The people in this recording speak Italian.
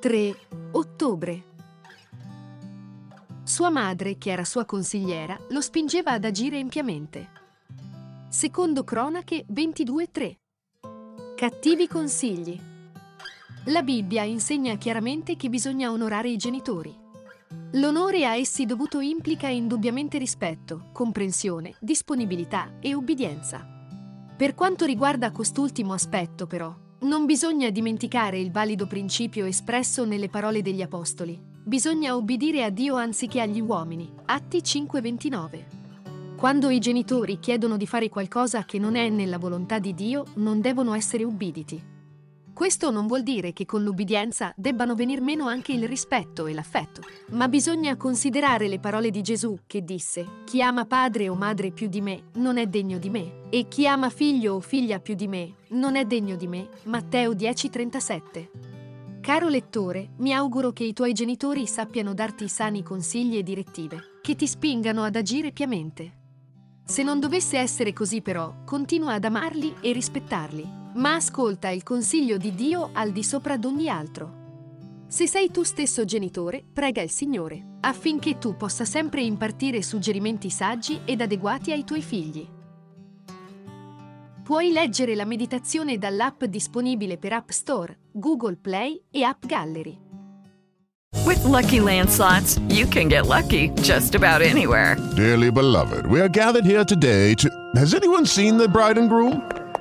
Tre ottobre. Sua madre, che era sua consigliera, lo spingeva ad agire empiamente. Secondo Cronache 22.3. Cattivi consigli. La Bibbia insegna chiaramente che bisogna onorare i genitori. L'onore a essi dovuto implica indubbiamente rispetto, comprensione, disponibilità e obbedienza. Per quanto riguarda quest'ultimo aspetto, però, non bisogna dimenticare il valido principio espresso nelle parole degli Apostoli. Bisogna obbedire a Dio anziché agli uomini. Atti 5:29. Quando i genitori chiedono di fare qualcosa che non è nella volontà di Dio, non devono essere ubbiditi. Questo non vuol dire che con l'ubbidienza debbano venir meno anche il rispetto e l'affetto, ma bisogna considerare le parole di Gesù che disse: Chi ama padre o madre più di me non è degno di me, e chi ama figlio o figlia più di me non è degno di me. Matteo 10:37. Caro lettore, mi auguro che i tuoi genitori sappiano darti sani consigli e direttive, che ti spingano ad agire piamente. Se non dovesse essere così però, continua ad amarli e rispettarli, ma ascolta il consiglio di Dio al di sopra d'ogni altro. Se sei tu stesso genitore, prega il Signore, affinché tu possa sempre impartire suggerimenti saggi ed adeguati ai tuoi figli. Puoi leggere la meditazione dall'app disponibile per App Store, Google Play e App Gallery. With Lucky Land slots, you can get lucky just about anywhere. Dearly beloved, we are gathered here today to. Has anyone seen the bride and groom?